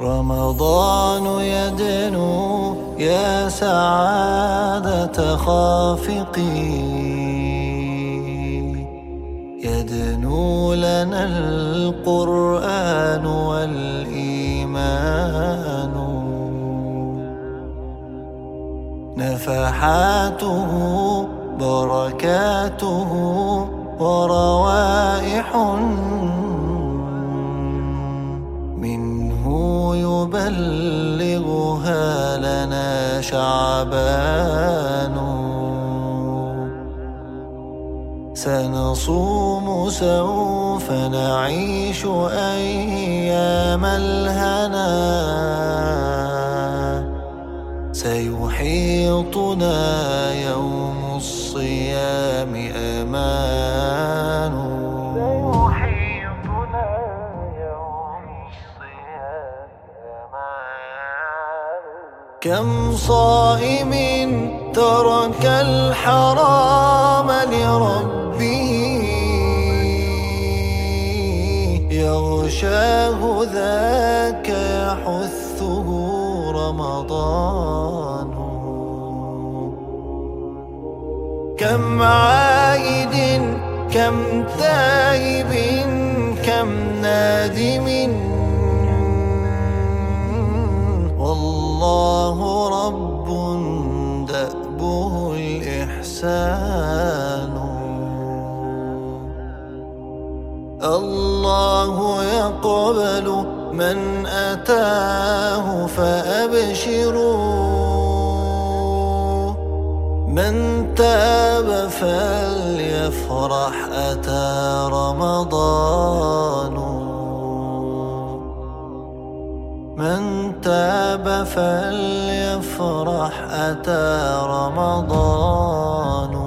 رمضان يدنو يا سعادة خافقي. يدنو لنا القرآن والإيمان. نفحاته بركاته وروائح يبلغها لنا شعبان. سنصوم سوف نعيش أيام الهنا. سيحيطنا يوم الصيام أمان كم صائم ترك الحرام لربه؟ يغشاه ذاك يحثه رمضان كم عائد كم تائب كم نادم؟ والله رب دأبه الإحسان. الله يقبل من أتاه فأبشروا. من تاب فليفرح أتى رمضان. من تاب فليفرح أتى رمضان.